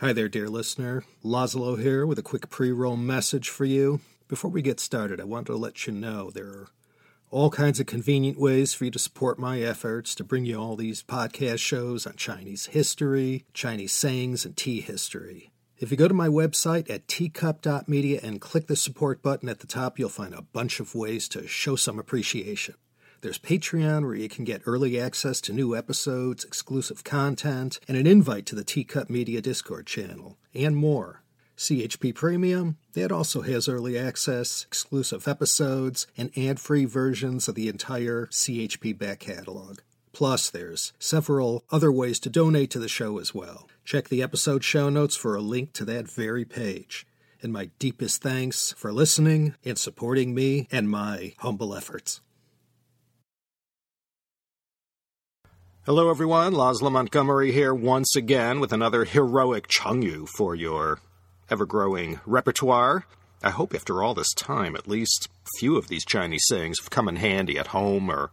Hi there, dear listener. Laszlo here with a quick pre roll message for you. Before we get started, I want to let you know there are all kinds of convenient ways for you to support my efforts to bring you all these podcast shows on Chinese history, Chinese sayings, and tea history. If you go to my website at teacup.media and click the support button at the top, you'll find a bunch of ways to show some appreciation. There's Patreon, where you can get early access to new episodes, exclusive content, and an invite to the Teacup Media Discord channel, and more. CHP Premium, that also has early access, exclusive episodes, and ad free versions of the entire CHP back catalog. Plus, there's several other ways to donate to the show as well. Check the episode show notes for a link to that very page. And my deepest thanks for listening and supporting me and my humble efforts. Hello, everyone. Laszlo Montgomery here once again with another heroic Chengyu for your ever growing repertoire. I hope after all this time, at least few of these Chinese sayings have come in handy at home or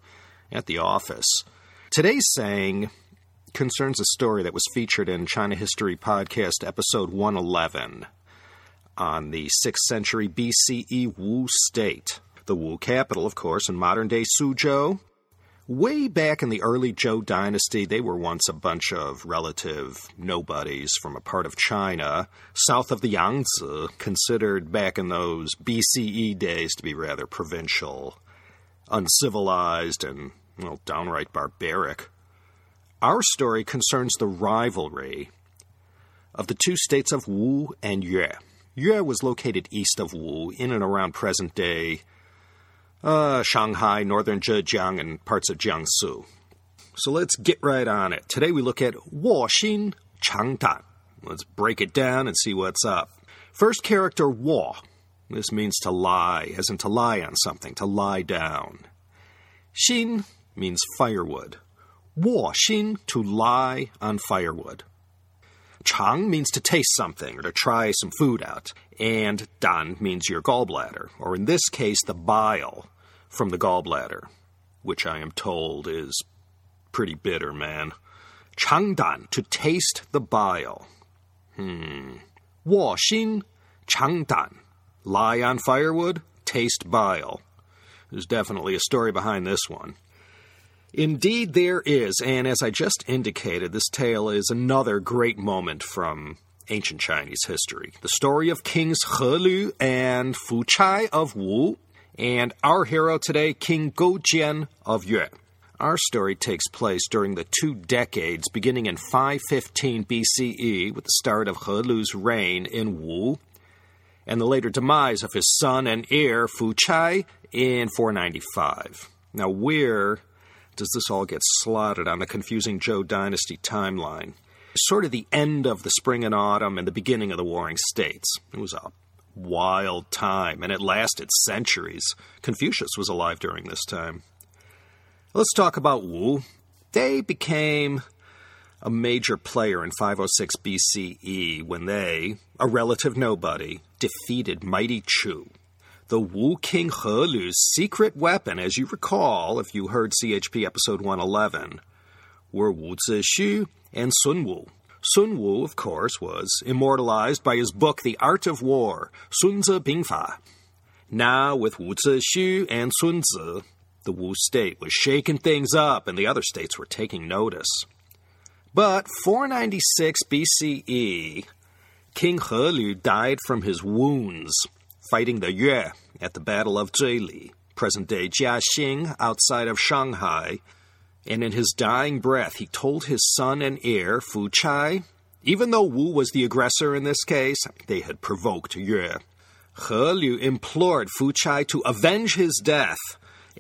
at the office. Today's saying concerns a story that was featured in China History Podcast episode 111 on the 6th century BCE Wu state. The Wu capital, of course, in modern day Suzhou, Way back in the early Zhou dynasty, they were once a bunch of relative nobodies from a part of China, south of the Yangtze, considered back in those BCE days to be rather provincial, uncivilized, and, well, downright barbaric. Our story concerns the rivalry of the two states of Wu and Yue. Yue was located east of Wu, in and around present day uh, Shanghai, northern Zhejiang, and parts of Jiangsu. So let's get right on it. Today we look at Woxin Changdan. Let's break it down and see what's up. First character, Wo. This means to lie, as in to lie on something, to lie down. Xin means firewood. Wo Xin, to lie on firewood. Chang means to taste something or to try some food out. And Dan means your gallbladder, or in this case, the bile from the gallbladder, which I am told is pretty bitter, man. Changdan, to taste the bile. Hmm. Chang Changdan, lie on firewood, taste bile. There's definitely a story behind this one. Indeed, there is, and as I just indicated, this tale is another great moment from ancient Chinese history. The story of Kings He Lu and Fu Chai of Wu, and our hero today, King Goujian of Yue. Our story takes place during the two decades beginning in 515 BCE with the start of He Lu's reign in Wu and the later demise of his son and heir Fu Chai in 495. Now, where does this all get slotted on the confusing Zhou dynasty timeline? Sort of the end of the spring and autumn and the beginning of the Warring States. It was a wild time, and it lasted centuries. Confucius was alive during this time. Let's talk about Wu. They became a major player in 506 BCE when they, a relative nobody, defeated mighty Chu. The Wu King He Lu's secret weapon, as you recall if you heard CHP episode 111, were Wu Zixu and Sun Wu. Sun Wu, of course, was immortalized by his book The Art of War, Sun Zi Bingfa. Now, with Wu Zixu and Sun Zi, the Wu state was shaking things up and the other states were taking notice. But 496 BCE, King He Lu died from his wounds fighting the Yue at the Battle of Zheili, present day Jiaxing, outside of Shanghai, and in his dying breath, he told his son and heir, Fu Chai, even though Wu was the aggressor in this case, they had provoked Yue. He Lu implored Fu Chai to avenge his death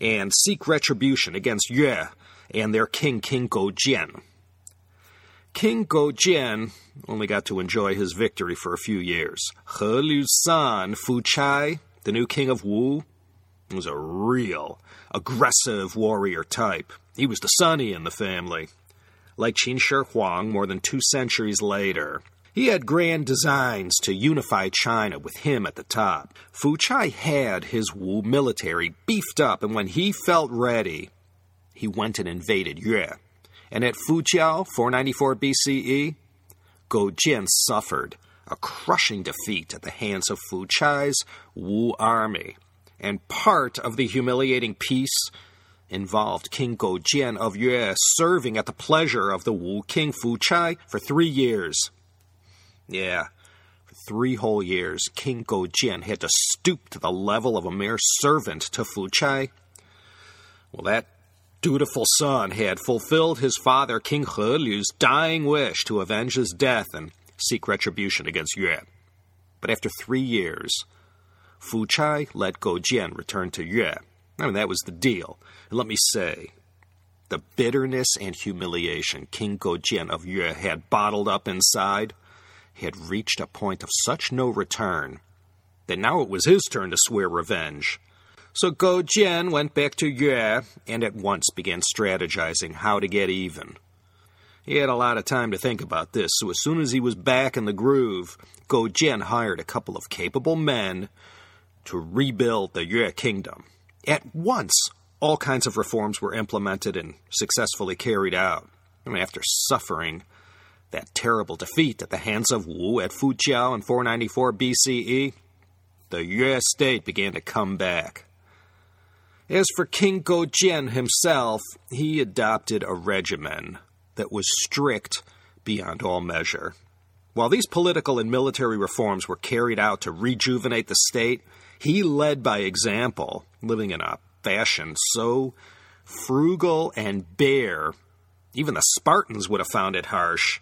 and seek retribution against Yue and their king, King Goujian. King Goujian only got to enjoy his victory for a few years. He Fu Chai, the new king of Wu, was a real aggressive warrior type. He was the sonny in the family. Like Qin Shi Huang more than two centuries later, he had grand designs to unify China with him at the top. Fu Chai had his Wu military beefed up, and when he felt ready, he went and invaded Yue. And at Fujiao, 494 BCE, Goujian suffered a crushing defeat at the hands of Fu Chai's Wu army, and part of the humiliating peace involved King Goujian of Yue serving at the pleasure of the Wu King Fu Chai for three years. Yeah, for three whole years, King Goujian had to stoop to the level of a mere servant to Fu Chai. Well, that dutiful son had fulfilled his father King He Lu's dying wish to avenge his death and seek retribution against Yue. But after three years, Fu Chai let Goujian return to Yue. I mean, that was the deal. And let me say, the bitterness and humiliation King Goujian of Yue had bottled up inside had reached a point of such no return that now it was his turn to swear revenge. So Goujian went back to Yue and at once began strategizing how to get even. He had a lot of time to think about this, so as soon as he was back in the groove, Goujian hired a couple of capable men to rebuild the Yue kingdom. At once, all kinds of reforms were implemented and successfully carried out. After suffering that terrible defeat at the hands of Wu at Fujiao in 494 BCE, the Yue state began to come back. As for King Jian himself, he adopted a regimen that was strict beyond all measure. While these political and military reforms were carried out to rejuvenate the state, he led by example, living in a fashion so frugal and bare, even the Spartans would have found it harsh.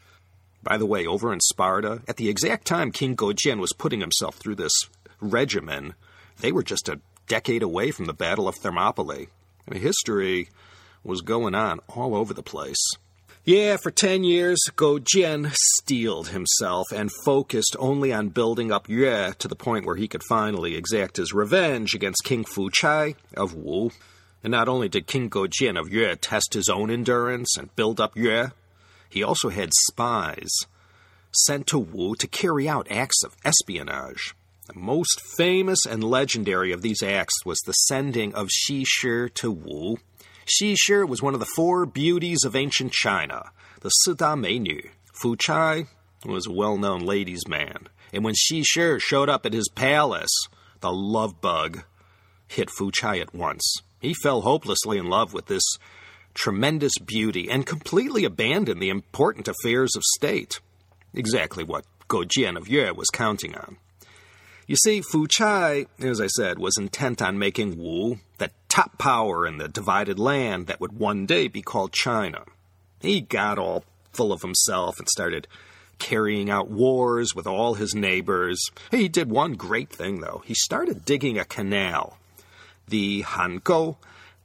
By the way, over in Sparta, at the exact time King Jian was putting himself through this regimen, they were just a decade away from the Battle of Thermopylae. I mean, history was going on all over the place. Yeah, for 10 years, Goujian steeled himself and focused only on building up Yue to the point where he could finally exact his revenge against King Fu Chai of Wu. And not only did King Goujian of Yue test his own endurance and build up Yue, he also had spies sent to Wu to carry out acts of espionage. The most famous and legendary of these acts was the sending of Xi Shi to Wu. Xi Shi was one of the four beauties of ancient China, the Sida Meinü. Fu Chai was a well known ladies' man, and when Xi Shi showed up at his palace, the love bug hit Fu Chai at once. He fell hopelessly in love with this tremendous beauty and completely abandoned the important affairs of state. Exactly what Goujian of Yue was counting on. You see, Fu Chai, as I said, was intent on making Wu the top power in the divided land that would one day be called China. He got all full of himself and started carrying out wars with all his neighbors. He did one great thing, though. He started digging a canal, the Hangou,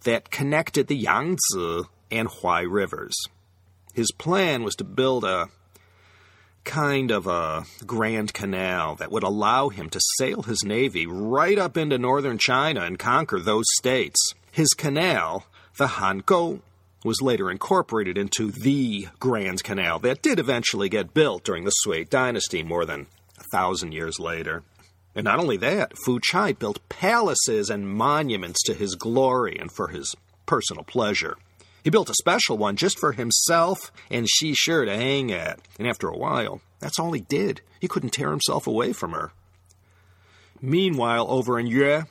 that connected the Yangtze and Huai rivers. His plan was to build a kind of a Grand Canal that would allow him to sail his navy right up into northern China and conquer those states. His canal, the Hangou, was later incorporated into the Grand Canal that did eventually get built during the Sui dynasty more than a thousand years later. And not only that, Fu Chai built palaces and monuments to his glory and for his personal pleasure. He built a special one just for himself and Xi Shi to hang at, and after a while, that's all he did. He couldn't tear himself away from her. Meanwhile, over in Yue,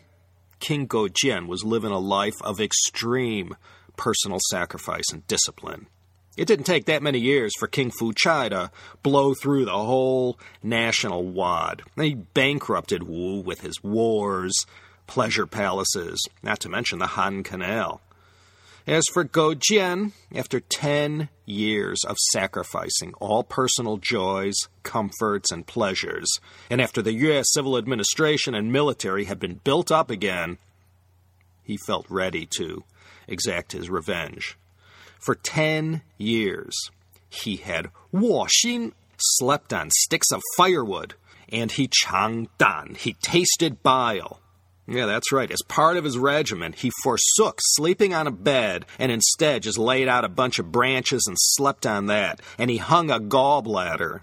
King Goujian was living a life of extreme personal sacrifice and discipline. It didn't take that many years for King Fu Chai to blow through the whole national wad. He bankrupted Wu with his wars, pleasure palaces, not to mention the Han Canal. As for Goujian, after 10 years of sacrificing all personal joys, comforts, and pleasures, and after the Yue's civil administration and military had been built up again, he felt ready to exact his revenge. For 10 years, he had Xin, slept on sticks of firewood, and he chang dan, he tasted bile. Yeah, that's right. As part of his regimen, he forsook sleeping on a bed and instead just laid out a bunch of branches and slept on that. And he hung a gallbladder,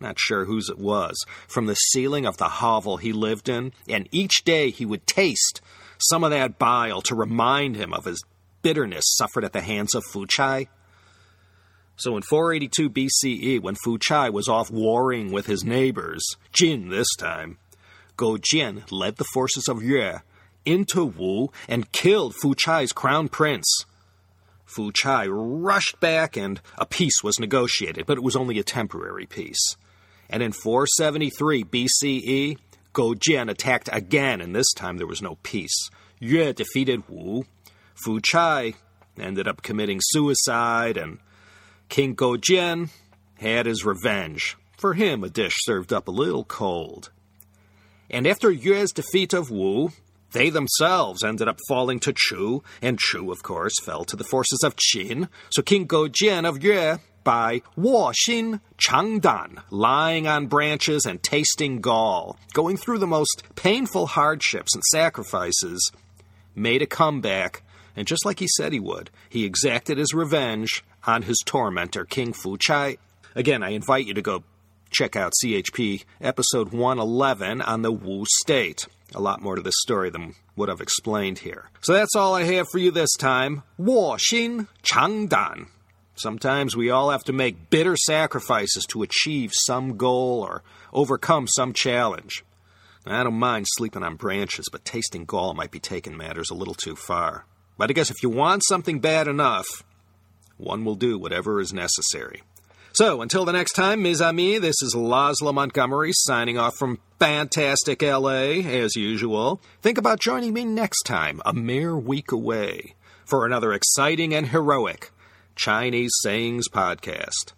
not sure whose it was, from the ceiling of the hovel he lived in. And each day he would taste some of that bile to remind him of his bitterness suffered at the hands of Fu Chai. So in 482 BCE, when Fu Chai was off warring with his neighbors, Jin this time, Goujian led the forces of Yue into Wu and killed Fu Chai's crown prince. Fu Chai rushed back and a peace was negotiated, but it was only a temporary peace. And in 473 BCE, Goujian attacked again, and this time there was no peace. Yue defeated Wu. Fu Chai ended up committing suicide, and King Goujian had his revenge. For him, a dish served up a little cold. And after Yue's defeat of Wu, they themselves ended up falling to Chu, and Chu, of course, fell to the forces of Qin. So King Gojian of Yue, by Wo Xin Changdan, lying on branches and tasting gall, going through the most painful hardships and sacrifices, made a comeback, and just like he said he would, he exacted his revenge on his tormentor, King Fu Chai. Again, I invite you to go check out CHP episode 111 on the Wu State. A lot more to this story than what I've explained here. So that's all I have for you this time. Wo Xin Changdan. Sometimes we all have to make bitter sacrifices to achieve some goal or overcome some challenge. I don't mind sleeping on branches, but tasting gall might be taking matters a little too far. But I guess if you want something bad enough, one will do whatever is necessary. So, until the next time, mes amis, this is Laszlo Montgomery signing off from fantastic LA, as usual. Think about joining me next time, a mere week away, for another exciting and heroic Chinese Sayings podcast.